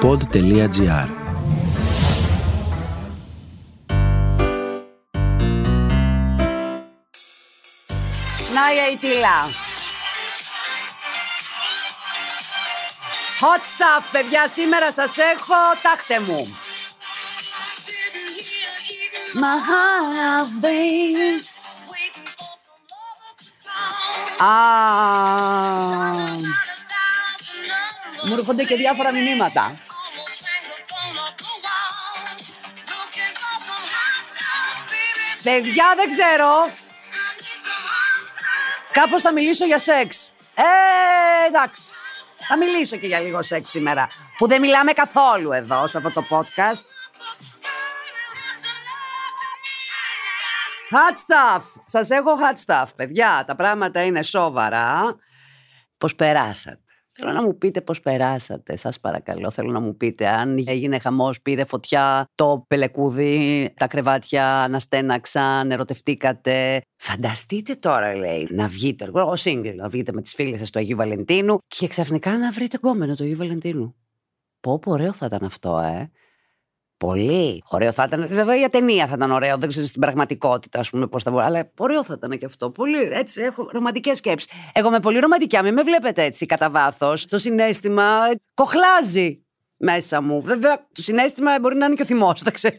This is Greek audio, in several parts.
pod.gr Να η Αιτήλα. Hot stuff, παιδιά, σήμερα σας έχω, τάχτε μου. My heart beat. Α, μου έρχονται και διάφορα μηνύματα. Παιδιά, δεν ξέρω. Κάπως θα μιλήσω για σεξ. Ε, εντάξει. Θα μιλήσω και για λίγο σεξ σήμερα. Που δεν μιλάμε καθόλου εδώ σε αυτό το podcast. Hot stuff. Σας έχω hot stuff, παιδιά. Τα πράγματα είναι σοβαρά. Πώς περάσατε; Θέλω να μου πείτε πώς περάσατε, σας παρακαλώ. Θέλω να μου πείτε αν έγινε χαμός, πήρε φωτιά το πελεκούδι, τα κρεβάτια αναστέναξαν, ερωτευτήκατε. Φανταστείτε τώρα, λέει, να βγείτε, εγώ single, να βγείτε με τις φίλες σας του Αγίου Βαλεντίνου και ξαφνικά να βρείτε κόμενο του Αγίου Βαλεντίνου. Πω, πω, ωραίο θα ήταν αυτό, ε. Πολύ. Ωραίο θα ήταν. Βέβαια για ταινία θα ήταν ωραίο. Δεν ξέρω στην πραγματικότητα, ας πούμε, πώς θα μπορεί. Αλλά ωραίο θα ήταν και αυτό. Πολύ. Έτσι, έχω ρομαντικές σκέψεις. Εγώ είμαι πολύ ρομαντική. Μην με βλέπετε έτσι κατά βάθος. Το συνέστημα κοχλάζει μέσα μου. Βέβαια, το συνέστημα μπορεί να είναι και ο θυμός, δεν ξέρω.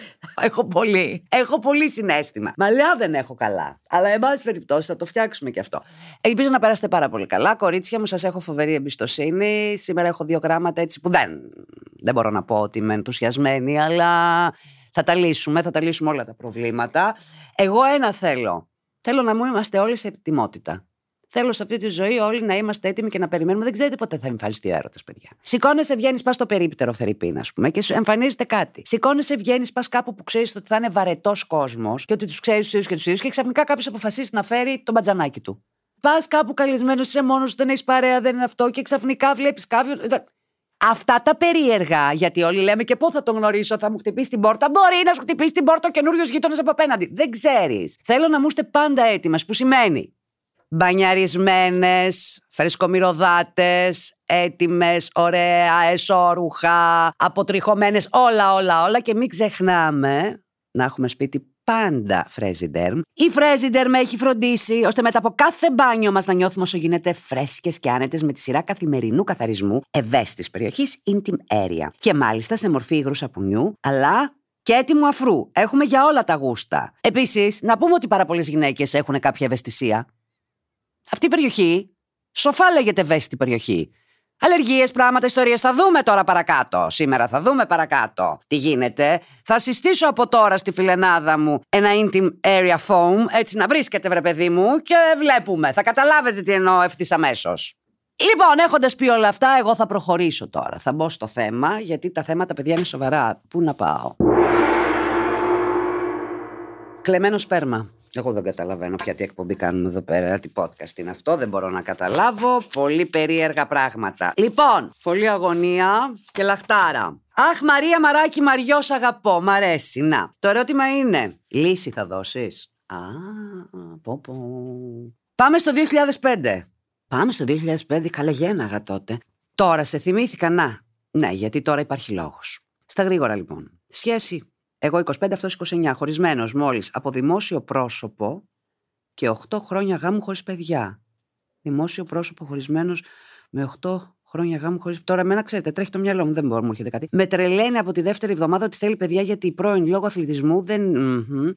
Έχω πολύ. Έχω πολύ συνέστημα. Μαλλιά δεν έχω καλά. Αλλά, εν πάση περιπτώσει, θα το φτιάξουμε και αυτό. Ελπίζω να περάσετε πάρα πολύ καλά. Κορίτσια μου, σας έχω φοβερή εμπιστοσύνη. Σήμερα έχω δύο γράμματα έτσι που δεν, δεν μπορώ να πω ότι είμαι ενθουσιασμένη, αλλά θα τα λύσουμε. Θα τα λύσουμε όλα τα προβλήματα. Εγώ ένα θέλω. Θέλω να μου είμαστε όλοι σε ετοιμότητα. Θέλω σε αυτή τη ζωή όλοι να είμαστε έτοιμοι και να περιμένουμε. Δεν ξέρετε πότε θα εμφανιστεί ο έρωτας, παιδιά. Σηκώνεσαι, βγαίνεις, πας στο περίπτερο Φερρυπίν, ας πούμε, και σου εμφανίζεται κάτι. Σηκώνεσαι, βγαίνεις, πας κάπου που ξέρεις ότι θα είναι βαρετός κόσμος και ότι τους ξέρεις τους ίδιους και τους ίδιους και ξαφνικά κάποιος αποφασίσει να φέρει τον μπατζανάκι του. Πας κάπου καλεσμένος, είσαι μόνος, δεν έχεις παρέα, δεν είναι αυτό και ξαφνικά βλέπεις κάποιον. Αυτά τα περίεργα, γιατί όλοι λέμε και πού θα τον γνωρίσω, θα μου χτυπήσει την πόρτα. Μπορεί να σου χτυπήσει την πόρτα ο καινούριος γείτονας από απέναντι. Δεν ξέρεις. Θέλω να μου είστε πάντα έτοιμε, που σημαίνει μπανιαρισμένες, φρεσκομυρωδάτες, έτοιμες, ωραία, εσώρουχα, αποτριχωμένες, όλα, όλα, όλα και μην ξεχνάμε να έχουμε σπίτι πάντα Φρέζιντερ. Η Φρέζιντερ με έχει φροντίσει ώστε μετά από κάθε μπάνιο μας να νιώθουμε όσο γίνεται φρέσκες και άνετες με τη σειρά καθημερινού καθαρισμού ευαίσθητης περιοχής Intim Area. Και μάλιστα σε μορφή υγρούς σαπουνιού, αλλά και έτοιμου αφρού. Έχουμε για όλα τα γούστα. Επίσης, να πούμε ότι πάρα πολλές γυναίκες έχουν κάποια ευαισθησία. Αυτή η περιοχή, σοφά λέγεται ευαίσθητη περιοχή. Αλλεργίες, πράγματα, ιστορίες. Θα δούμε τώρα παρακάτω. Σήμερα θα δούμε παρακάτω τι γίνεται. Θα συστήσω από τώρα στη φιλενάδα μου ένα intim area foam, έτσι να βρίσκεται, βρε παιδί μου, και βλέπουμε. Θα καταλάβετε τι εννοώ ευθύς αμέσως. Λοιπόν, έχοντας πει όλα αυτά, εγώ θα προχωρήσω τώρα. Θα μπω στο θέμα, γιατί τα θέματα, παιδιά, είναι σοβαρά. Πού να πάω; Κλεμμένο σπέρμα. Εγώ δεν καταλαβαίνω ποια τι εκπομπή κάνουμε εδώ πέρα, τι podcast είναι αυτό, δεν μπορώ να καταλάβω. Πολύ περίεργα πράγματα. Λοιπόν, πολύ αγωνία και λαχτάρα. Αχ, Μαρία Μαράκι Μαριό, αγαπώ. Μ' αρέσει. Να. Το ερώτημα είναι, λύση θα δώσεις; Α, πω πω. Πάμε στο 2005. Πάμε στο 2005, καλά γέναγα τότε. Τώρα σε θυμήθηκα, να. Ναι, γιατί τώρα υπάρχει λόγος. Στα γρήγορα λοιπόν. Σχέση εγώ 25, αυτός 29, χωρισμένος μόλις από δημόσιο πρόσωπο και 8 χρόνια γάμου χωρίς παιδιά. Δημόσιο πρόσωπο χωρισμένος με 8 χρόνια γάμου χωρί. Τώρα, εμένα ξέρετε, τρέχει το μυαλό μου, δεν μπορεί να μου έρχεται κάτι. Με τρελαίνει από τη δεύτερη εβδομάδα ότι θέλει παιδιά γιατί η πρώην λόγω αθλητισμού δεν,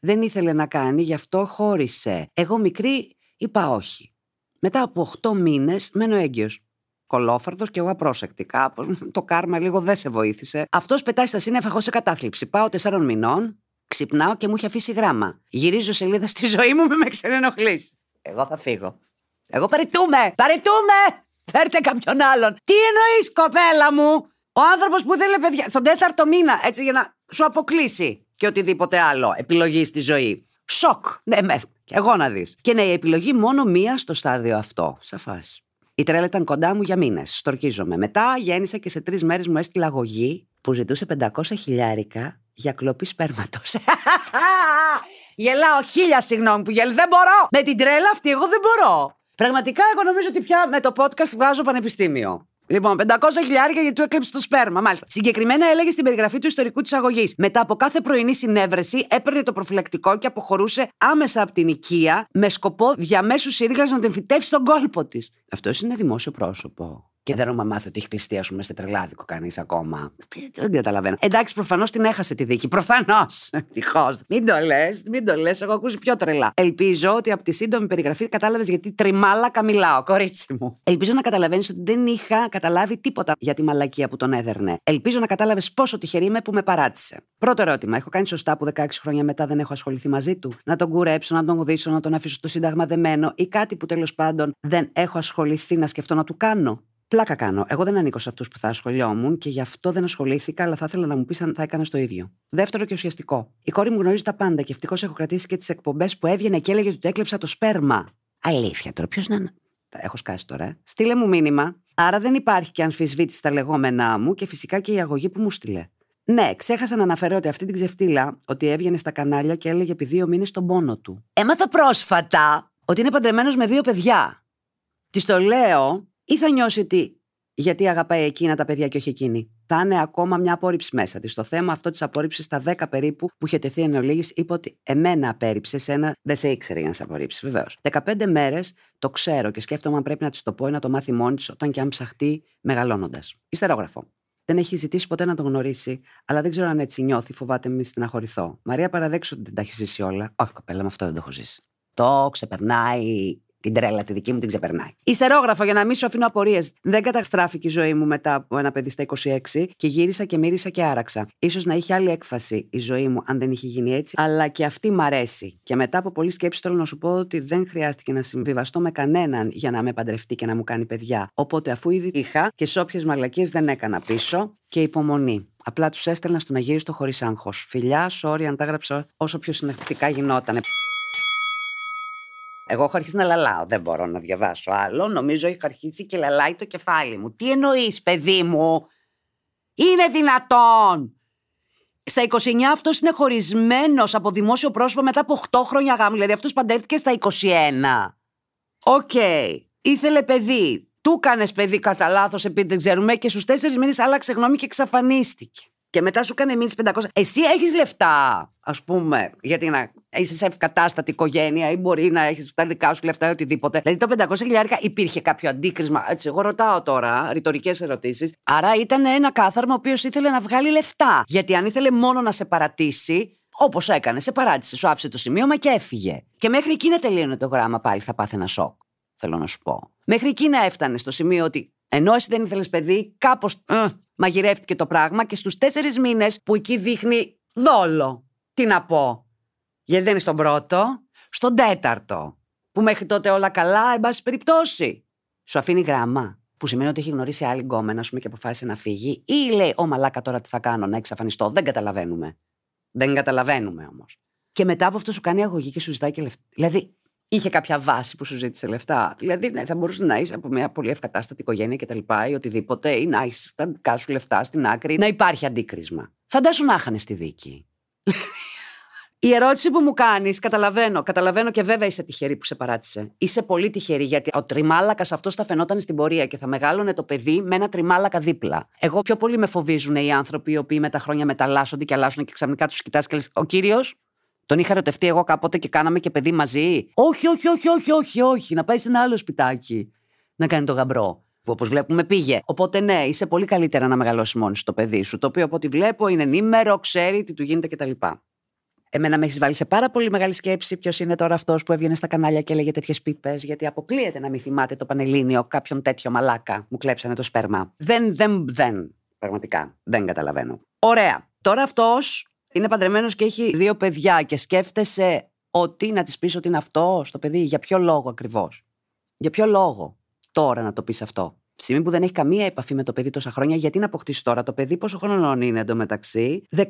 δεν ήθελε να κάνει, γι' αυτό χώρισε. Εγώ μικρή είπα όχι. Μετά από 8 μήνες μένω έγκυος κολόφαρδος και εγώ απρόσεκτη. Κάπως το κάρμα λίγο δεν σε βοήθησε. Αυτός πετάει στα σύννεφα, έχω σε κατάθλιψη. Πάω τεσσάρων μηνών, ξυπνάω και μου έχει αφήσει γράμμα. Γυρίζω σελίδα στη ζωή μου, με με ξενενοχλήσεις. Εγώ θα φύγω. Εγώ παρετούμε! Παρετούμε! Φέρτε κάποιον άλλον. Τι εννοείς, κοπέλα μου! Ο άνθρωπος που θέλει παιδιά στον τέταρτο μήνα, έτσι για να σου αποκλείσει και οτιδήποτε άλλο επιλογή στη ζωή. Σοκ! Ναι, με. Εγώ να δεις. Και ναι, η επιλογή μόνο μία στο στάδιο αυτό. Σαφάς. Η τρέλα ήταν κοντά μου για μήνες. Στορκίζομαι. Μετά γέννησα και σε τρεις μέρες μου έστειλα αγωγή που ζητούσε 500 χιλιάρικα για κλοπή σπέρματος. Γελάω χίλια συγγνώμη που γελ. Δεν μπορώ! Με την τρέλα αυτή, εγώ δεν μπορώ. Πραγματικά, εγώ νομίζω ότι πια με το podcast βγάζω πανεπιστήμιο. Λοιπόν, 500 χιλιάρια γιατί του έκλεψε το σπέρμα, μάλιστα. Συγκεκριμένα έλεγε στην περιγραφή του ιστορικού της αγωγής. Μετά από κάθε πρωινή συνέβρεση, έπαιρνε το προφυλακτικό και αποχωρούσε άμεσα από την οικία με σκοπό διαμέσου σύριγγα να την φυτέψει στον κόλπο της. Αυτό είναι δημόσιο πρόσωπο. Και δεν έχουμε μάθει ότι έχει κλειστεί, ας πούμε, σε τρελάδικο κανείς ακόμα. Δεν καταλαβαίνω. Εντάξει, προφανώς την έχασε τη δίκη. Προφανώς. Ευτυχώς. Μην το λες, μην το λες. Έχω ακούσει πιο τρελά. Ελπίζω ότι από τη σύντομη περιγραφή κατάλαβες γιατί τριμάλα μιλάω, κορίτσι μου. Ελπίζω να καταλαβαίνεις ότι δεν είχα καταλάβει τίποτα για τη μαλακία που τον έδερνε. Ελπίζω να κατάλαβες πόσο τυχερή είμαι που με παράτησε. Πρώτο ερώτημα. Έχω κάνει σωστά που 16 χρόνια μετά δεν έχω ασχοληθεί μαζί του; Να τον κουρέψω, να τον γουδίσω, να τον αφήσω στο σύνταγμα δεμένο ή κάτι που τέλος πάντων δεν έχω ασχοληθεί να σκεφτώ να του κάνω; Πλάκα κάνω. Εγώ δεν ανήκω σε αυτούς που θα ασχολιόμουν και γι' αυτό δεν ασχολήθηκα, αλλά θα ήθελα να μου πεις αν θα έκανα το ίδιο. Δεύτερο και ουσιαστικό. Η κόρη μου γνωρίζει τα πάντα και ευτυχώς έχω κρατήσει και τις εκπομπές που έβγαινε και έλεγε ότι του έκλεψα το σπέρμα. Αλήθεια τώρα, ποιος να. Έχω σκάσει τώρα. Ε. Στείλε μου μήνυμα. Άρα δεν υπάρχει και αμφισβήτηση στα λεγόμενά μου και φυσικά και η αγωγή που μου στείλε. Ναι, ξέχασα να αναφέρω ότι αυτή την ξεφτύλα ότι έβγαινε στα κανάλια και έλεγε επί δύο μήνες τον πόνο του. Έμαθα πρόσφατα ότι είναι παντρεμένος με δύο παιδιά. Της το λέω ή θα νιώσει ότι γιατί αγαπάει εκείνα τα παιδιά και όχι εκείνη. Θα είναι ακόμα μια απόρριψη μέσα της. Το θέμα αυτό της απόρριψης στα 10 περίπου που είχε τεθεί εν ολίγης, είπε ότι εμένα απέρριψε, σένα δεν σε ήξερε για να σε απορρίψει. Βεβαίως. 15 μέρες το ξέρω και σκέφτομαι αν πρέπει να της το πω ή να το μάθει μόνη της όταν και αν ψαχτεί μεγαλώνοντας. Ιστερόγραφο. Δεν έχει ζητήσει ποτέ να τον γνωρίσει, αλλά δεν ξέρω αν έτσι νιώθει, φοβάται μη στεναχωρηθώ. Μαρία, παραδέξω ότι δεν τα έχει ζήσει όλα. Όχι, κοπέλα, με αυτό δεν το έχω ζήσει. Το ξεπερνάει την τρέλα τη δική μου την ξεπερνάει. Ιστερόγραφο για να μην σου αφήνω απορίες. Δεν καταστράφηκε η ζωή μου μετά από ένα παιδί στα 26 και γύρισα και μύρισα και άραξα. σω να είχε άλλη έκφαση η ζωή μου αν δεν είχε γίνει έτσι, αλλά και αυτή μ' αρέσει. Και μετά από πολλή σκέψη θέλω να σου πω ότι δεν χρειάστηκε να συμβιβαστώ με κανέναν για να με παντρευτεί και να μου κάνει παιδιά. Οπότε αφού ήδη είχα και σε όποιες μαλακίες δεν έκανα πίσω και υπομονή. Απλά τους έστελνα στο να γυρίσω χωρίς άγχος. Φιλιά, sorry αν τα έγραψα όσο πιο συνεχτικά γινότανε. Εγώ έχω αρχίσει να λαλάω. Δεν μπορώ να διαβάσω άλλο. Νομίζω έχει αρχίσει και λαλάει το κεφάλι μου. Τι εννοείς, παιδί μου, Είναι δυνατόν. Στα 29 αυτός είναι χωρισμένος από δημόσιο πρόσωπο μετά από 8 χρόνια γάμου. Δηλαδή αυτός παντρεύτηκε στα 21. Οκ. Ήθελε παιδί. Του έκανε παιδί κατά λάθος επειδή δεν ξέρουμε και στους τέσσερις μήνες άλλαξε γνώμη και εξαφανίστηκε και μετά σου έκανε μήνυση 500. Εσύ έχεις λεφτά, ας πούμε, γιατί να είσαι σε ευκατάστατη οικογένεια ή μπορεί να έχεις τα δικά σου λεφτά ή οτιδήποτε. Δηλαδή το 500 χιλιάρικα υπήρχε κάποιο αντίκρισμα. Έτσι, εγώ ρωτάω τώρα ρητορικές ερωτήσεις. Άρα ήταν ένα κάθαρμα ο οποίος ήθελε να βγάλει λεφτά. Γιατί αν ήθελε μόνο να σε παρατήσει, Όπως έκανε, σε παράτησε, σου άφησε το σημείωμα και έφυγε. Και μέχρι εκεί να τελείωνε το γράμμα πάλι θα πάθει ένα σοκ. Θέλω να σου πω. Μέχρι εκεί να έφτανε στο σημείο ότι ενώ εσύ δεν ήθελες παιδί, κάπως ε, μαγειρεύτηκε το πράγμα και στους τέσσερις μήνες που εκεί δείχνει δόλο. Τι να πω. Γιατί δεν είναι στον πρώτο, στον τέταρτο. Που μέχρι τότε όλα καλά, εν πάση περιπτώσει. Σου αφήνει γράμμα. Που σημαίνει ότι έχει γνωρίσει άλλη γκόμενα, ας πούμε, και αποφάσισε να φύγει. Ή λέει, Ω μαλάκα τώρα τι θα κάνω, να εξαφανιστώ. Δεν καταλαβαίνουμε. Δεν καταλαβαίνουμε όμως. Και μετά από αυτό σου κάνει αγωγή και σου ζητάει και λεφτά. Δηλαδή, είχε κάποια βάση που σου ζήτησε λεφτά. Δηλαδή, ναι, θα μπορούσε να είσαι από μια πολύ ευκατάστατη οικογένεια και τα λοιπά, ή οτιδήποτε, ή να έχει τα δικά σου λεφτά στην άκρη, να υπάρχει αντίκρισμα. Φαντάσου να είχαν στη δίκη. Η ερώτηση που μου κάνεις, καταλαβαίνω, καταλαβαίνω και βέβαια είσαι τυχερή που σε παράτησε. Είσαι πολύ τυχερή γιατί ο τριμάλακας αυτός θα φαινόταν στην πορεία και θα μεγάλωνε το παιδί με ένα τριμάλακα δίπλα. Εγώ πιο πολύ με φοβίζουν οι άνθρωποι οι οποίοι με τα χρόνια μεταλλάσσονται και αλλάσσουν και ξαφνικά τους κοιτάς και λες: Ο κύριος, τον είχα ερωτευτεί εγώ κάποτε και κάναμε και παιδί μαζί. Όχι, όχι, όχι, όχι, όχι, όχι. Να πάει σε ένα άλλο σπιτάκι να κάνει το γαμπρό. Που όπως βλέπουμε πήγε. Οπότε ναι, είσαι πολύ καλύτερα να μεγαλώσεις μόνη το παιδί σου. Το οποίο από ό,τι βλέπω είναι ενήμερο, ξέρει τι του γίνεται κτλ. Εμένα με έχεις βάλει σε πάρα πολύ μεγάλη σκέψη ποιος είναι τώρα αυτός που έβγαινε στα κανάλια και έλεγε τέτοιες πίπες, γιατί αποκλείεται να μην θυμάται το Πανελλήνιο κάποιον τέτοιο μαλάκα. Μου κλέψανε το σπέρμα. Δεν, δεν, δεν. Πραγματικά. Δεν καταλαβαίνω. Ωραία. Τώρα αυτός είναι παντρεμένος και έχει δύο παιδιά και σκέφτεσαι ότι να της πεις ότι είναι αυτό στο παιδί. Για ποιο λόγο ακριβώς; Για ποιο λόγο τώρα να το πεις αυτό; Στιγμή που δεν έχει καμία επαφή με το παιδί τόσα χρόνια, γιατί να αποκτήσει τώρα το παιδί, πόσο χρόνο είναι εντωμεταξύ; 16.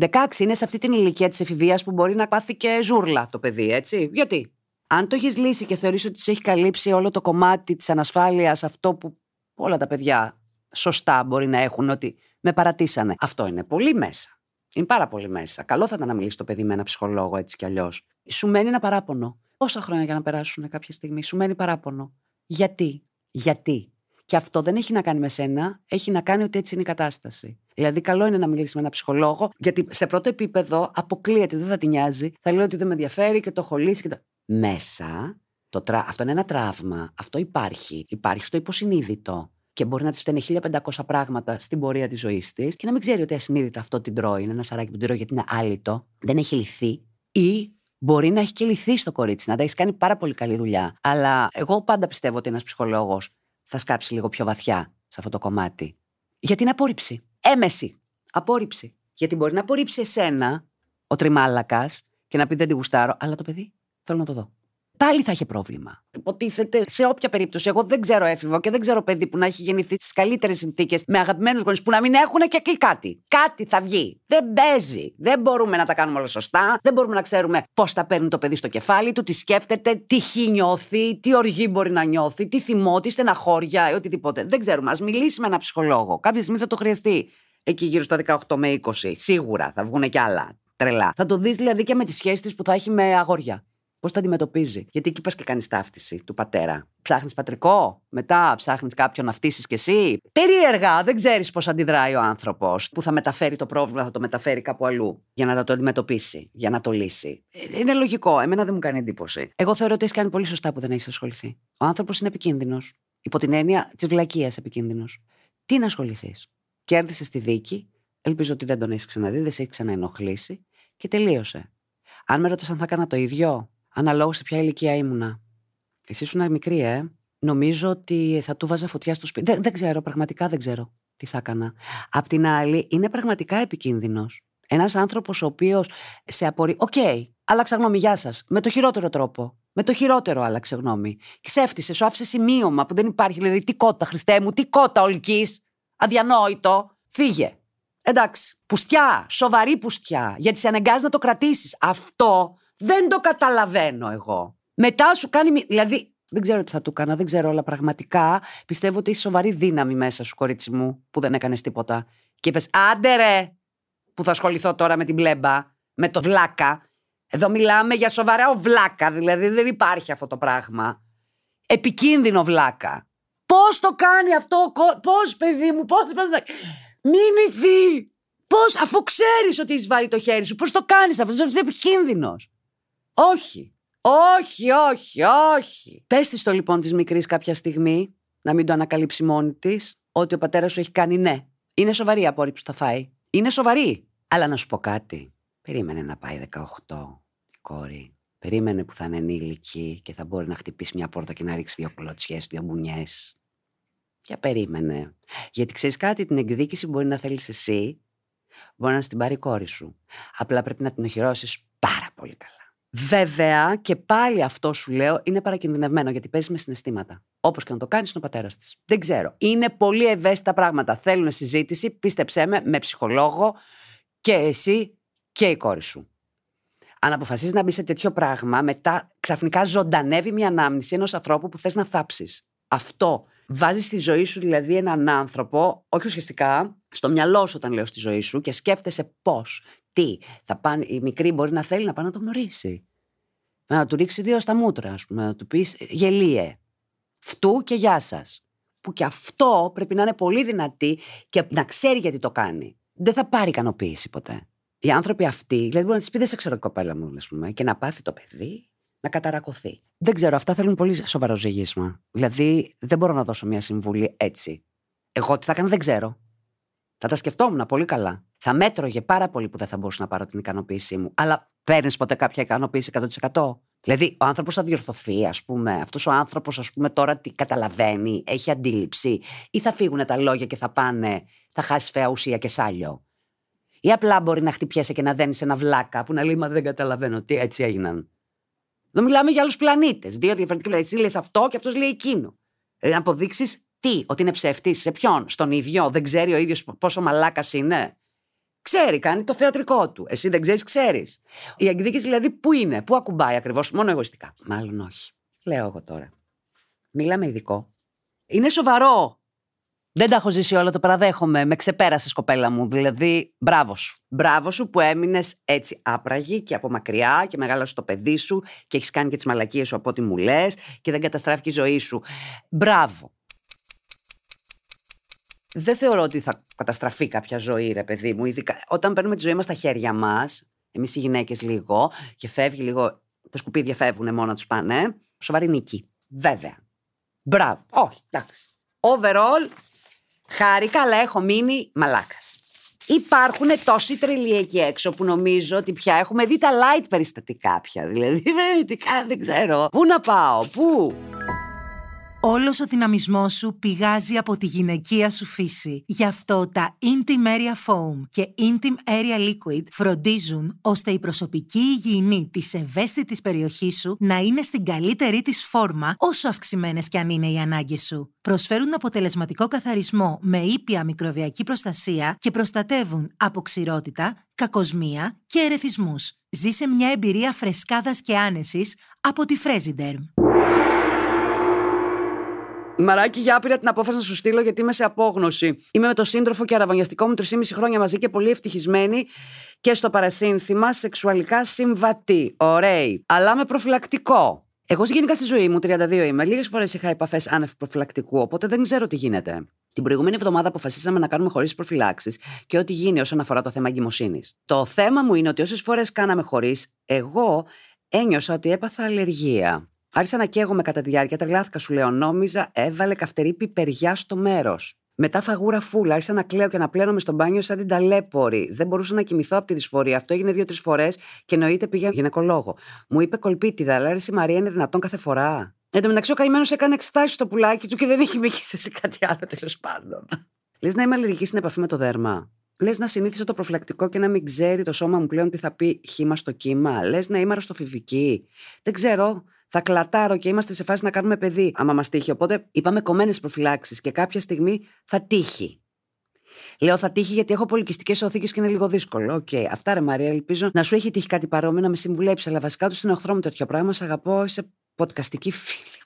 16 είναι σε αυτή την ηλικία της εφηβείας που μπορεί να πάθει και ζούρλα το παιδί, έτσι. Γιατί; Αν το έχεις λύσει και θεωρείς ότι σε έχει καλύψει όλο το κομμάτι της ανασφάλειας, αυτό που όλα τα παιδιά σωστά μπορεί να έχουν, ότι με παρατήσανε. Αυτό είναι πολύ μέσα. Είναι πάρα πολύ μέσα. Καλό θα ήταν να μιλήσει το παιδί με ένα ψυχολόγο έτσι κι αλλιώς. Σου μένει ένα παράπονο. Πόσα χρόνια για να περάσουν κάποια στιγμή, σου μένει παράπονο. Γιατί, γιατί; Και αυτό δεν έχει να κάνει με σένα, έχει να κάνει ότι έτσι είναι η κατάσταση. Δηλαδή, καλό είναι να μιλήσεις με έναν ψυχολόγο, γιατί σε πρώτο επίπεδο αποκλείεται, δεν θα την νοιάζει. Θα λέει ότι δεν με ενδιαφέρει και το έχω λύσει και το. Μέσα, το τρα... αυτό είναι ένα τραύμα. Αυτό υπάρχει. Υπάρχει στο υποσυνείδητο. Και μπορεί να της φταίνει 1500 πράγματα στην πορεία της ζωής της και να μην ξέρει ότι ασυνείδητα αυτό την τρώει. Είναι ένα σαράκι που την τρώει γιατί είναι άλυτο, δεν έχει λυθεί. Ή μπορεί να έχει και λυθεί στο κορίτσι, να τα έχεις κάνει πάρα πολύ καλή δουλειά. Αλλά εγώ πάντα πιστεύω ότι ένας ψυχολόγος θα σκάψει λίγο πιο βαθιά σε αυτό το κομμάτι. Γιατί είναι απόρριψη. Έμεση. Απόρριψη. Γιατί μπορεί να απορρίψει εσένα, ο τριμάλακας, και να πει δεν τη γουστάρω, αλλά το παιδί θέλω να το δω πάλι θα είχε πρόβλημα. Υποτίθεται σε όποια περίπτωση. Εγώ δεν ξέρω έφηβο και δεν ξέρω παιδί που να έχει γεννηθεί στις καλύτερες συνθήκες με αγαπημένους γονείς που να μην έχουν και εκεί κάτι. Κάτι θα βγει. Δεν παίζει. Δεν μπορούμε να τα κάνουμε όλα σωστά. Δεν μπορούμε να ξέρουμε πώς θα παίρνει το παιδί στο κεφάλι του, τι σκέφτεται, τι χει νιώθει, τι οργή μπορεί να νιώθει, τι θυμό, τι στεναχώρια ή οτιδήποτε. Δεν ξέρουμε. Α μιλήσει με ένα ψυχολόγο. Κάποια στιγμή θα το χρειαστεί. Εκεί γύρω στα 18 με 20. Σίγουρα θα βγουν κι άλλα. Τρελά. Θα το δεις δηλαδή και με τις σχέσεις που θα έχει με αγόρια πώς τα αντιμετωπίζει. Γιατί εκεί πας και κάνεις ταύτιση του πατέρα. Ψάχνεις πατρικό, μετά ψάχνεις κάποιον να φτύσεις κι εσύ. Περίεργα, δεν ξέρεις πώς αντιδράει ο άνθρωπος που θα μεταφέρει το πρόβλημα, θα το μεταφέρει κάπου αλλού για να το αντιμετωπίσει, για να το λύσει. Ε, είναι λογικό. Εμένα δεν μου κάνει εντύπωση. Εγώ θεωρώ ότι έχει κάνει πολύ σωστά που δεν έχεις ασχοληθεί. Ο άνθρωπος είναι επικίνδυνος. Υπό την έννοια της βλακείας επικίνδυνος. Τι να ασχοληθείς. Κέρδισες τη δίκη, ελπίζω ότι δεν τον έχεις ξαναδεί, δεν σε έχει ξαναενοχλήσει και τελείωσε. Αν με ρωτήσαν θα έκανα το ίδιο, αναλόγως σε ποια ηλικία ήμουνα. Εσύ ήσουν μικρή, ε. Νομίζω ότι θα του βάζα φωτιά στο σπίτι. Δεν, δεν ξέρω, πραγματικά δεν ξέρω τι θα έκανα. Απ' την άλλη, είναι πραγματικά επικίνδυνος. Ένας άνθρωπος ο οποίος σε απορεί. OK, okay, άλλαξα γνώμη, γεια σας. Με το χειρότερο τρόπο. Με το χειρότερο άλλαξε γνώμη. Ξέφτισες, σου άφησες σημείωμα που δεν υπάρχει. Δηλαδή, τι κότα, Χριστέ μου, τι κότα ολικής. Αδιανόητο. Φύγε. Εντάξει. Πουστιά. Σοβαρή πουστιά. Γιατί σε αναγκάζει να το κρατήσεις. Αυτό δεν το καταλαβαίνω εγώ. Μετά σου κάνει. Δηλαδή, δεν ξέρω τι θα του έκανα, δεν ξέρω, αλλά πραγματικά πιστεύω ότι έχει σοβαρή δύναμη μέσα σου, κορίτσι μου, που δεν έκανες τίποτα. Και είπες, άντε ρε, που θα ασχοληθώ τώρα με την πλέμπα, με το βλάκα. Εδώ μιλάμε για σοβαρά ο βλάκα, δηλαδή δεν υπάρχει αυτό το πράγμα. Επικίνδυνο βλάκα. Πώς το κάνει αυτό, πώς παιδί μου, πώς. Μην εσύ! Πώς, αφού ξέρεις ότι έχεις βάλει το χέρι σου, πώς το κάνεις αυτό, είσαι επικίνδυνος. Όχι. Όχι, όχι, όχι. Πες της το λοιπόν της μικρής κάποια στιγμή, να μην το ανακαλύψει μόνη της, ότι ο πατέρας σου έχει κάνει ναι. Είναι σοβαρή η απόρριψη που θα φάει. Είναι σοβαρή. Αλλά να σου πω κάτι. Περίμενε να πάει 18 η κόρη. Περίμενε που θα είναι ενήλικη και θα μπορεί να χτυπήσει μια πόρτα και να ρίξει δύο κλωτσιές, δύο μπουνιές. Για περίμενε. Γιατί ξέρεις κάτι, την εκδίκηση μπορεί να θέλεις εσύ, μπορεί να στην πάρει η κόρη σου. Απλά πρέπει να την οχυρώσεις πάρα πολύ καλά. Βέβαια, και πάλι αυτό σου λέω είναι παρακινδυνευμένο γιατί παίζεις με συναισθήματα. Όπως και να το κάνεις, είναι ο πατέρας της. Δεν ξέρω. Είναι πολύ ευαίσθητα πράγματα. Θέλουν συζήτηση, πίστεψέ με, με ψυχολόγο και εσύ και η κόρη σου. Αν αποφασίζει να μπει σε τέτοιο πράγμα, μετά ξαφνικά ζωντανεύει μια ανάμνηση ενός ανθρώπου που θες να θάψεις. Αυτό. Βάζεις στη ζωή σου δηλαδή έναν άνθρωπο, όχι ουσιαστικά, στο μυαλό σου όταν λέω στη ζωή σου και σκέφτεσαι πώς τι. Θα πάνε, η μικρή μπορεί να θέλει να πάει να το γνωρίσει. Να του ρίξει δύο στα μούτρα, ας πούμε, να του πεις γελίε. Φτού και γεια σας. Που και αυτό πρέπει να είναι πολύ δυνατή και να ξέρει γιατί το κάνει. Δεν θα πάρει ικανοποίηση ποτέ. Οι άνθρωποι αυτοί, δηλαδή μπορεί να τη πει: Δεν σε ξέρω, κοπέλα μου, ας πούμε, και να πάθει το παιδί να καταρακωθεί. Δεν ξέρω, αυτά θέλουν πολύ σοβαρό ζυγίσμα. Δηλαδή, δεν μπορώ να δώσω μια συμβουλή έτσι. Εγώ τι θα κάνω, δεν ξέρω. Θα τα σκεφτόμουν πολύ καλά. Θα μέτρωγε πάρα πολύ που δεν θα μπορούσα να πάρω την ικανοποίησή μου. Αλλά παίρνεις ποτέ κάποια ικανοποίηση 100%. Δηλαδή, ο άνθρωπος θα διορθωθεί, ας πούμε. Αυτός ο άνθρωπος, ας πούμε, τώρα τι καταλαβαίνει, έχει αντίληψη, ή θα φύγουν τα λόγια και θα πάνε, θα χάσει φαία ουσία και σάλιο. Ή απλά μπορεί να χτυπιέσαι και να δένεις ένα βλάκα που να λέει Μα δεν καταλαβαίνω τι έτσι έγιναν. Δεν μιλάμε για άλλους πλανήτες. Δύο διαφορετικοί πλανήτες. Εσύ λες αυτό και αυτός λέει εκείνο. Δηλαδή, να αποδείξεις τι, ότι είναι ψεύτης, σε ποιον, στον ίδιο, δεν ξέρει ο ίδιος πόσο μαλάκας είναι. Ξέρει, κάνει το θεατρικό του. Εσύ δεν ξέρεις, ξέρεις. Η εκδίκηση δηλαδή πού είναι, πού ακουμπάει ακριβώς, μόνο εγωιστικά. Μάλλον όχι. Λέω εγώ τώρα. Μίλαμε ειδικό. Είναι σοβαρό. Δεν τα έχω ζήσει όλα, το παραδέχομαι. Με ξεπέρασες, κοπέλα μου. Δηλαδή, μπράβο σου. Μπράβο σου που έμεινες έτσι άπραγη και από μακριά και μεγάλωσε το παιδί σου και έχεις κάνει και τις μαλακίες σου από ό,τι μου λες και δεν καταστράφηκε η ζωή σου. Μπράβο. Δεν θεωρώ ότι θα καταστραφεί κάποια ζωή, ρε παιδί μου. Ειδικά όταν παίρνουμε τη ζωή μας στα χέρια μας, εμείς οι γυναίκες λίγο, και φεύγει λίγο. Τα σκουπίδια φεύγουν μόνο τους πάνε. Σοβαρή νίκη. Βέβαια. Μπράβο. Όχι, εντάξει. Overall, χάρηκα, αλλά έχω μείνει μαλάκας. Υπάρχουν τόσοι τρελοί εκεί έξω που νομίζω ότι πια έχουμε δει τα light περιστατικά πια. Δηλαδή, δεν ξέρω. Πού να πάω, πού; Όλος ο δυναμισμός σου πηγάζει από τη γυναικεία σου φύση. Γι' αυτό τα Intim Area Foam και Intim Area Liquid φροντίζουν ώστε η προσωπική υγιεινή της ευαίσθητης περιοχής σου να είναι στην καλύτερη της φόρμα όσο αυξημένες κι αν είναι οι ανάγκες σου. Προσφέρουν αποτελεσματικό καθαρισμό με ήπια μικροβιακή προστασία και προστατεύουν από ξηρότητα, κακοσμία και ερεθισμούς. Ζήσε μια εμπειρία φρεσκάδας και άνεσης από τη Fresiderm. Μαράκι, για πήρα την απόφαση να σου στείλω γιατί είμαι σε απόγνωση. Είμαι με το σύντροφο και αραβωνιαστικό μου 3,5 χρόνια μαζί και πολύ ευτυχισμένη και στο παρασύνθημα σεξουαλικά συμβατή. Ωραίοι. Αλλά με προφυλακτικό. Εγώ γενικά στη ζωή μου, 32 είμαι. Λίγες φορές είχα επαφές άνευ προφυλακτικού, οπότε δεν ξέρω τι γίνεται. Την προηγούμενη εβδομάδα αποφασίσαμε να κάνουμε χωρίς προφυλάξεις και ό,τι γίνει όσον αφορά το θέμα εγκυμοσύνης. Το θέμα μου είναι ότι όσες φορές κάναμε χωρίς, εγώ ένιωσα ότι έπαθα αλλεργία. Άρχισα να καίγομαι κατά τη διάρκεια, τρελάθηκα σου λέω. Νόμιζα, έβαλε καυτερή πιπεριά στο μέρος. Μετά φαγούρα φούλα, άρχισα να κλαίω και να πλένομαι στο μπάνιο σαν την ταλέπορη. Δεν μπορούσα να κοιμηθώ από τη δυσφορία. Αυτό έγινε δύο-τρεις φορές και εννοείται πήγα γυναικολόγο. Μου είπε κολπίτιδα, αλλά η Μαρία είναι δυνατόν κάθε φορά. Εν τω μεταξύ, ο καημένος έκανε εξετάσεις στο πουλάκι του και δεν έχει σε κάτι άλλο τέλος πάντων. Λες να είμαι αλλεργική στην επαφή με το δέρμα. Λες να συνήθισα το προφυλακτικό και να μην ξέρει το σώμα μου πλέον τι θα πει χύμα στο κύμα. Λες να είμαι αρρωστοφοβική. Δεν ξέρω θα κλατάρω και είμαστε σε φάση να κάνουμε παιδί, άμα μας τύχει. Οπότε είπαμε κομμένες προφυλάξεις και κάποια στιγμή θα τύχει. Λέω θα τύχει γιατί έχω πολυκυστικές ωοθήκες και είναι λίγο δύσκολο. OK, okay. αυτά ρε Μαρία, ελπίζω να σου έχει τύχει κάτι παρόμοιο να με συμβουλέψεις. Αλλά βασικά ούτε στον οχτρό μου τέτοιο πράγμα. Σε αγαπώ, είσαι podcastική φίλη.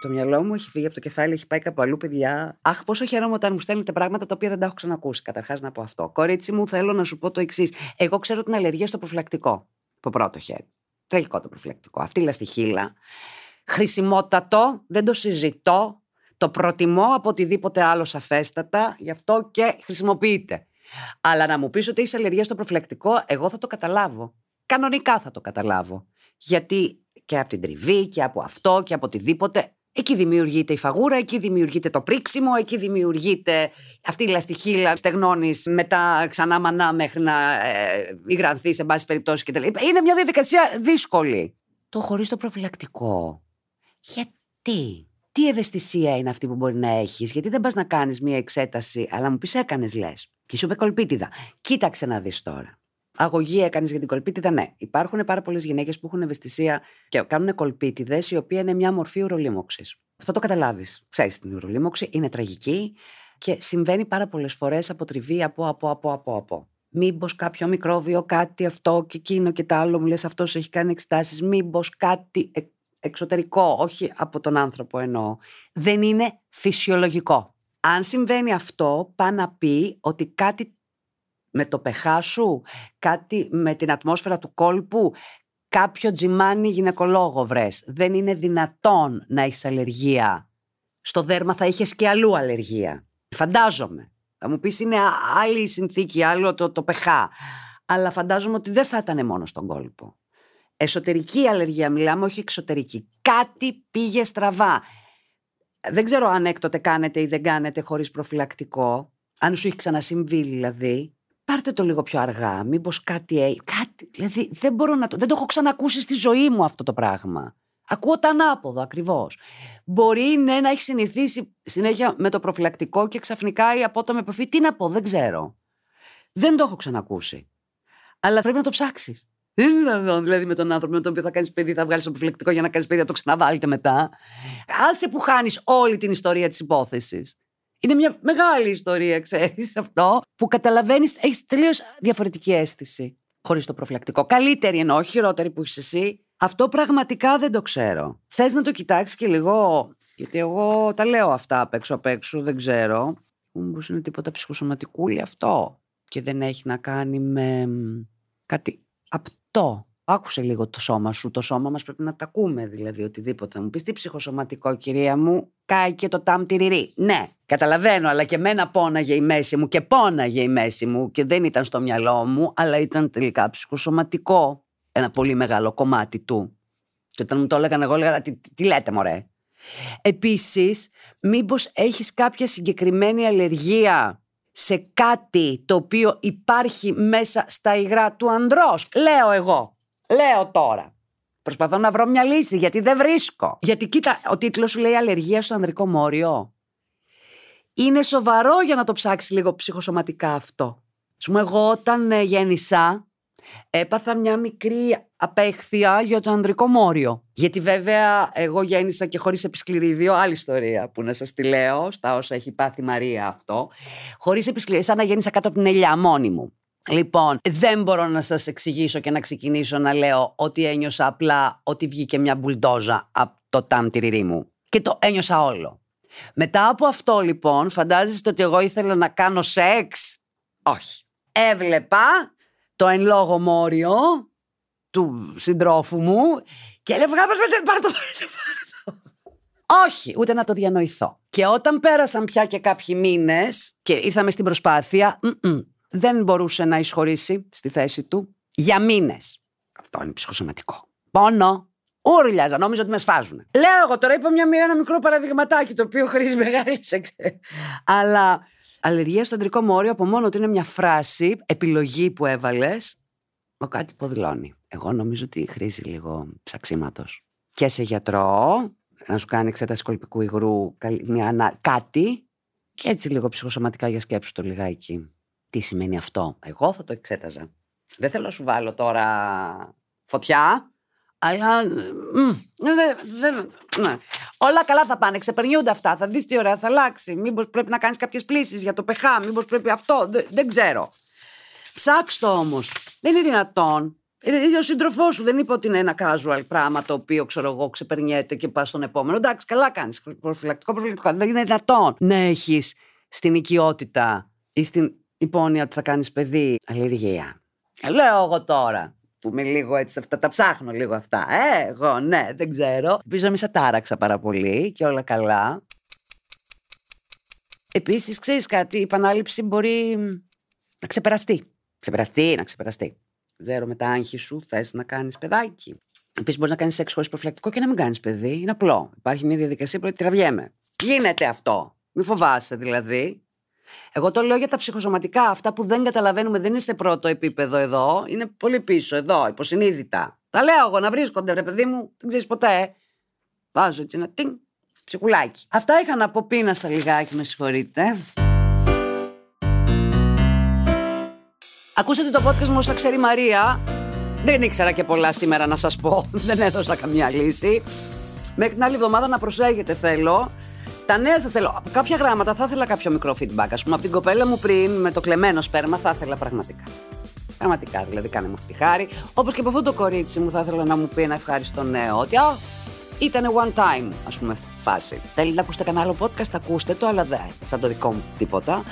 Το μυαλό μου έχει φύγει από το κεφάλι, έχει πάει κάπου αλλού, παιδιά. Αχ, πόσο χαίρομαι όταν μου στέλνετε πράγματα τα οποία δεν τα έχω ξανακούσει. Καταρχάς να πω αυτό. Κορίτσι μου, θέλω να σου πω το εξής. Εγώ ξέρω την αλλεργία στο προφυλακτικό. Το πρώτο χέρι. Τραγικό το προφυλακτικό. Αυτή η χείλα. Χρησιμότατο, δεν το συζητώ. Το προτιμώ από οτιδήποτε άλλο σαφέστατα, γι' αυτό και χρησιμοποιείται. Αλλά να μου πεις ότι έχεις αλλεργία στο προφυλακτικό, εγώ θα το καταλάβω. Κανονικά θα το καταλάβω. Γιατί και από την τριβή και από αυτό και από οτιδήποτε Εκεί δημιουργείται η φαγούρα, εκεί δημιουργείται το πρίξιμο, εκεί δημιουργείται αυτή η λαστιχίλα, στεγνώνεις μετά ξανά μανά μέχρι να ε, υγρανθείς σε πάση περιπτώσει κτλ. Είναι μια διαδικασία δύσκολη. Το χωρίς το προφυλακτικό. Γιατί; Τι ευαισθησία είναι αυτή που μπορεί να έχεις, Γιατί δεν πας να κάνεις μια εξέταση, αλλά μου πεις έκανες λες. Και σου είπε κολπίτιδα. Κοίταξε να δεις τώρα αγωγή έκανες για την κολπίτιδα. Ναι, υπάρχουν πάρα πολλές γυναίκες που έχουν ευαισθησία και κάνουν κολπίτιδες, η οποία είναι μια μορφή ουρολίμωξης. Αυτό το καταλάβεις. Ξέρεις την ουρολίμωξη, είναι τραγική και συμβαίνει πάρα πολλές φορές από τριβή από, από, από, από, από. Μήπως κάποιο μικρόβιο, κάτι αυτό και εκείνο και τα άλλο μου λες αυτός έχει κάνει εξετάσεις. Μήπως κάτι εξωτερικό, όχι από τον άνθρωπο εννοώ. Δεν είναι φυσιολογικό. Αν συμβαίνει αυτό, πάει να πει ότι κάτι με το πεχά σου, κάτι με την ατμόσφαιρα του κόλπου, κάποιο τζιμάνι γυναικολόγο βρες. Δεν είναι δυνατόν να έχεις αλλεργία. Στο δέρμα θα είχες και αλλού αλλεργία. Φαντάζομαι. Θα μου πεις είναι άλλη η συνθήκη, άλλο το, το πεχά. Αλλά φαντάζομαι ότι δεν θα ήταν μόνος στον κόλπο. Εσωτερική αλλεργία μιλάμε, όχι εξωτερική. Κάτι πήγε στραβά. Δεν ξέρω αν έκτοτε κάνετε ή δεν κάνετε χωρίς προφυλακτικό. Αν σου έχει ξανασυμβεί δηλαδή πάρτε το λίγο πιο αργά. Μήπως κάτι έχει. Κάτι. Δηλαδή δεν μπορώ να το. Δεν το έχω ξανακούσει στη ζωή μου αυτό το πράγμα. Ακούω τα ανάποδο ακριβώς. Μπορεί ναι, να έχει συνηθίσει συνέχεια με το προφυλακτικό και ξαφνικά η απότομη επαφή. Τι να πω, δεν ξέρω. Δεν το έχω ξανακούσει. Αλλά πρέπει να το ψάξεις. Δεν είναι δυνατόν δηλαδή με τον άνθρωπο με τον οποίο θα κάνεις παιδί, θα βγάλεις το προφυλακτικό για να κάνεις παιδί, θα το ξαναβάλετε μετά. Άσε που χάνεις όλη την ιστορία της υπόθεσης. Είναι μια μεγάλη ιστορία, ξέρεις αυτό, που καταλαβαίνεις, έχεις τελείως διαφορετική αίσθηση χωρίς το προφυλακτικό. Καλύτερη εννοώ, χειρότερη που είσαι εσύ. Αυτό πραγματικά δεν το ξέρω. Θες να το κοιτάξεις και λίγο. Γιατί εγώ τα λέω αυτά απ' έξω απ' έξω, δεν ξέρω. Μήπω είναι τίποτα ψυχοσωματικούλη αυτό. Και δεν έχει να κάνει με κάτι απτό. Άκουσε λίγο το σώμα σου. Το σώμα μας πρέπει να τα ακούμε, δηλαδή οτιδήποτε. Θα μου πεις τι ψυχοσωματικό, κυρία μου, κάει και το τάμ τυριρί. Ναι, καταλαβαίνω, αλλά και μένα πόναγε η μέση μου και πόναγε η μέση μου και δεν ήταν στο μυαλό μου, αλλά ήταν τελικά ψυχοσωματικό. Ένα πολύ μεγάλο κομμάτι του. Και όταν μου το έλεγαν, εγώ έλεγα, τι, τι, τι λέτε, μωρέ. Επίσης, μήπως έχεις κάποια συγκεκριμένη αλλεργία σε κάτι το οποίο υπάρχει μέσα στα υγρά του ανδρός; Λέω εγώ. Λέω τώρα. Προσπαθώ να βρω μια λύση γιατί δεν βρίσκω. Γιατί κοίτα, ο τίτλος σου λέει αλλεργία στο ανδρικό μόριο. Είναι σοβαρό για να το ψάξεις λίγο ψυχοσωματικά αυτό. Σου πούμε, εγώ όταν ε, γέννησα, έπαθα μια μικρή απέχθεια για το ανδρικό μόριο. Γιατί βέβαια εγώ γέννησα και χωρίς επισκληρίδιο, άλλη ιστορία που να σας τη λέω, στα όσα έχει πάθει η Μαρία αυτό. Χωρίς επισκληρίδιο, σαν να γέννησα κάτω από την ελιά μόνη μου. Λοιπόν, δεν μπορώ να σας εξηγήσω και να ξεκινήσω να λέω ότι ένιωσα απλά ότι βγήκε μια μπουλντόζα από το τάμ μου. Και το ένιωσα όλο. Μετά από αυτό λοιπόν, φαντάζεστε ότι εγώ ήθελα να κάνω σεξ; Όχι. Έβλεπα το εν λόγω μόριο του συντρόφου μου και έλεγα βγάλω πάρε το, πάρε το, πάρε Όχι, ούτε να το διανοηθώ. Και όταν πέρασαν πια και κάποιοι μήνες και ήρθαμε στην προσπάθεια, δεν μπορούσε να εισχωρήσει στη θέση του για μήνες. Αυτό είναι ψυχοσωματικό. Πόνο. Ούρλιαζα, νόμιζα ότι με σφάζουν. Λέω εγώ τώρα, είπα μια, ένα μικρό παραδειγματάκι το οποίο χρήζει μεγάλη Αλλά αλλεργία στο αντρικό μόριο από μόνο ότι είναι μια φράση, επιλογή που έβαλες, ο κάτι υποδηλώνει. Εγώ νομίζω ότι χρήζει λίγο ψαξίματος. Και σε γιατρό, να σου κάνει εξέταση κολπικού υγρού, μια, κάτι, και έτσι λίγο ψυχοσωματικά για σκέψου το λιγάκι. Τι σημαίνει αυτό. Εγώ θα το εξέταζα. Δεν θέλω να σου βάλω τώρα φωτιά, αλλά. ναι. Όλα καλά θα πάνε, ξεπερνιούνται αυτά. Θα δεις τι ωραία θα αλλάξει. Μήπως πρέπει να κάνεις κάποιες πλήσεις για το πεχά, μήπως πρέπει αυτό. Δεν, δεν ξέρω. Ψάξ το όμως. Δεν είναι δυνατόν. Ε, ο σύντροφός σου δεν είπε ότι είναι ένα casual πράγμα το οποίο ξέρω εγώ ξεπερνιέται και πας στον επόμενο. Εντάξει, καλά κάνεις. Προφυλακτικό, προφυλακτικό. Δεν είναι δυνατόν να έχεις στην οικειότητα ή στην υπόνοια ότι θα κάνεις παιδί αλλεργία. Λέω εγώ τώρα που είμαι λίγο έτσι αυτά, τα ψάχνω λίγο αυτά. Ε, εγώ ναι, δεν ξέρω. Ελπίζω να μην σε τάραξα πάρα πολύ και όλα καλά. Επίσης, ξέρεις κάτι, η επανάληψη μπορεί να ξεπεραστεί. Ξεπεραστεί, να ξεπεραστεί. Ξέρω με τα άγχη σου, θες να κάνεις παιδάκι. Επίσης, μπορείς να κάνεις σεξ χωρίς προφυλακτικό και να μην κάνεις παιδί. Είναι απλό. Υπάρχει μια διαδικασία που τραβιέμαι. Γίνεται αυτό. Μην φοβάσαι δηλαδή. Εγώ το λέω για τα ψυχοσωματικά. Αυτά που δεν καταλαβαίνουμε δεν είναι σε πρώτο επίπεδο εδώ. Είναι πολύ πίσω εδώ, υποσυνείδητα. Τα λέω εγώ να βρίσκονται, ρε παιδί μου, δεν ξέρεις ποτέ. Βάζω έτσι ένα τίνγκ, ψυχουλάκι. Αυτά είχα να πω, πίνασα λιγάκι, με συγχωρείτε. Ακούσατε το podcast μου όσο ξέρει Μαρία. Δεν ήξερα και πολλά σήμερα να σας πω. Δεν έδωσα καμία λύση. Μέχρι την άλλη εβδομάδα να προσέχετε θέλω. Τα νέα σας θέλω. Από κάποια γράμματα θα ήθελα κάποιο μικρό feedback. Α πούμε, από την κοπέλα μου πριν με το κλεμμένο σπέρμα θα ήθελα πραγματικά. Πραγματικά, δηλαδή, κάνε μου αυτή τη χάρη. Όπως και από αυτό το κορίτσι μου θα ήθελα να μου πει ένα ευχάριστο νέο. Ότι α, ήταν one time, ας πούμε, φάση. Θέλετε να ακούσετε κανένα άλλο podcast, ακούστε το, αλλά δεν σαν το δικό μου τίποτα.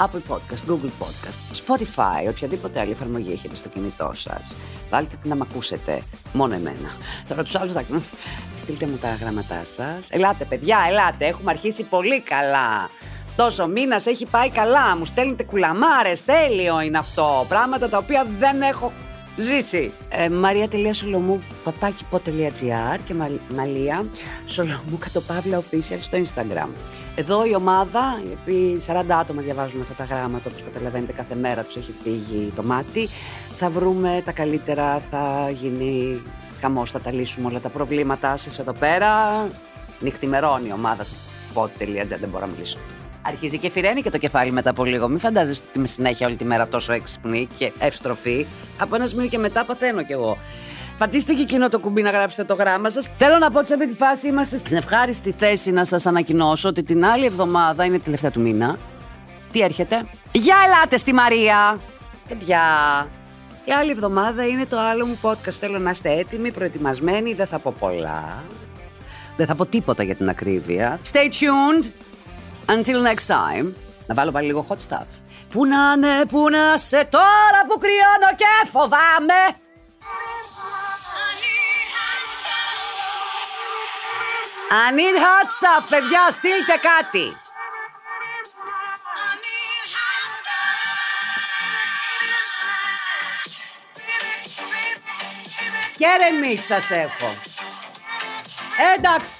Apple Podcast, Google Podcast, Spotify, οποιαδήποτε άλλη εφαρμογή έχετε στο κινητό σας. Βάλτε την να μ' ακούσετε. Μόνο εμένα. Τώρα τους άλλους θα Στείλτε μου τα γράμματά σας. Ελάτε, παιδιά, ελάτε. Έχουμε αρχίσει πολύ καλά. Αυτός ο μήνας έχει πάει καλά. Μου στέλνετε κουλαμάρες. Τέλειο είναι αυτό. Πράγματα τα οποία δεν έχω ζήσει. Ε, Μαρία.σολομού παπάκι.gr και Μαλία Σολομού κατοπαύλα official στο Instagram. Εδώ η ομάδα, οι οποίοι 40 άτομα διαβάζουν αυτά τα γράμματα, όπως καταλαβαίνετε κάθε μέρα τους έχει φύγει το μάτι, θα βρούμε τα καλύτερα, θα γίνει χαμός, θα τα λύσουμε όλα τα προβλήματά σας εδώ πέρα. Νυχτημερώνει η ομάδα του pod.gr, δεν μπορώ να μιλήσω. Αρχίζει και φυρένει και το κεφάλι μετά από λίγο. Μην φαντάζεστε ότι είμαι συνέχεια όλη τη μέρα τόσο έξυπνη και ευστροφή. Από ένα σημείο και μετά παθαίνω κι εγώ. Πατήστε και εκείνο το κουμπί να γράψετε το γράμμα σας. Θέλω να πω ότι σε αυτή τη φάση είμαστε στην ευχάριστη θέση να σας ανακοινώσω ότι την άλλη εβδομάδα είναι τελευταία του μήνα. Τι έρχεται; Για ελάτε στη Μαρία! Παιδιά, η άλλη εβδομάδα είναι το άλλο μου podcast. Θέλω να είστε έτοιμοι, προετοιμασμένοι. Δεν θα πω πολλά. Δεν θα πω τίποτα για την ακρίβεια. Stay tuned. Until next time. Να βάλω πάλι λίγο hot stuff. Πού να είναι, πού να σε τώρα που κρυώνω και φοβάμαι. I need hot stuff, παιδιά, στείλτε κάτι. Και δεν μίξ σας έχω. Εντάξει.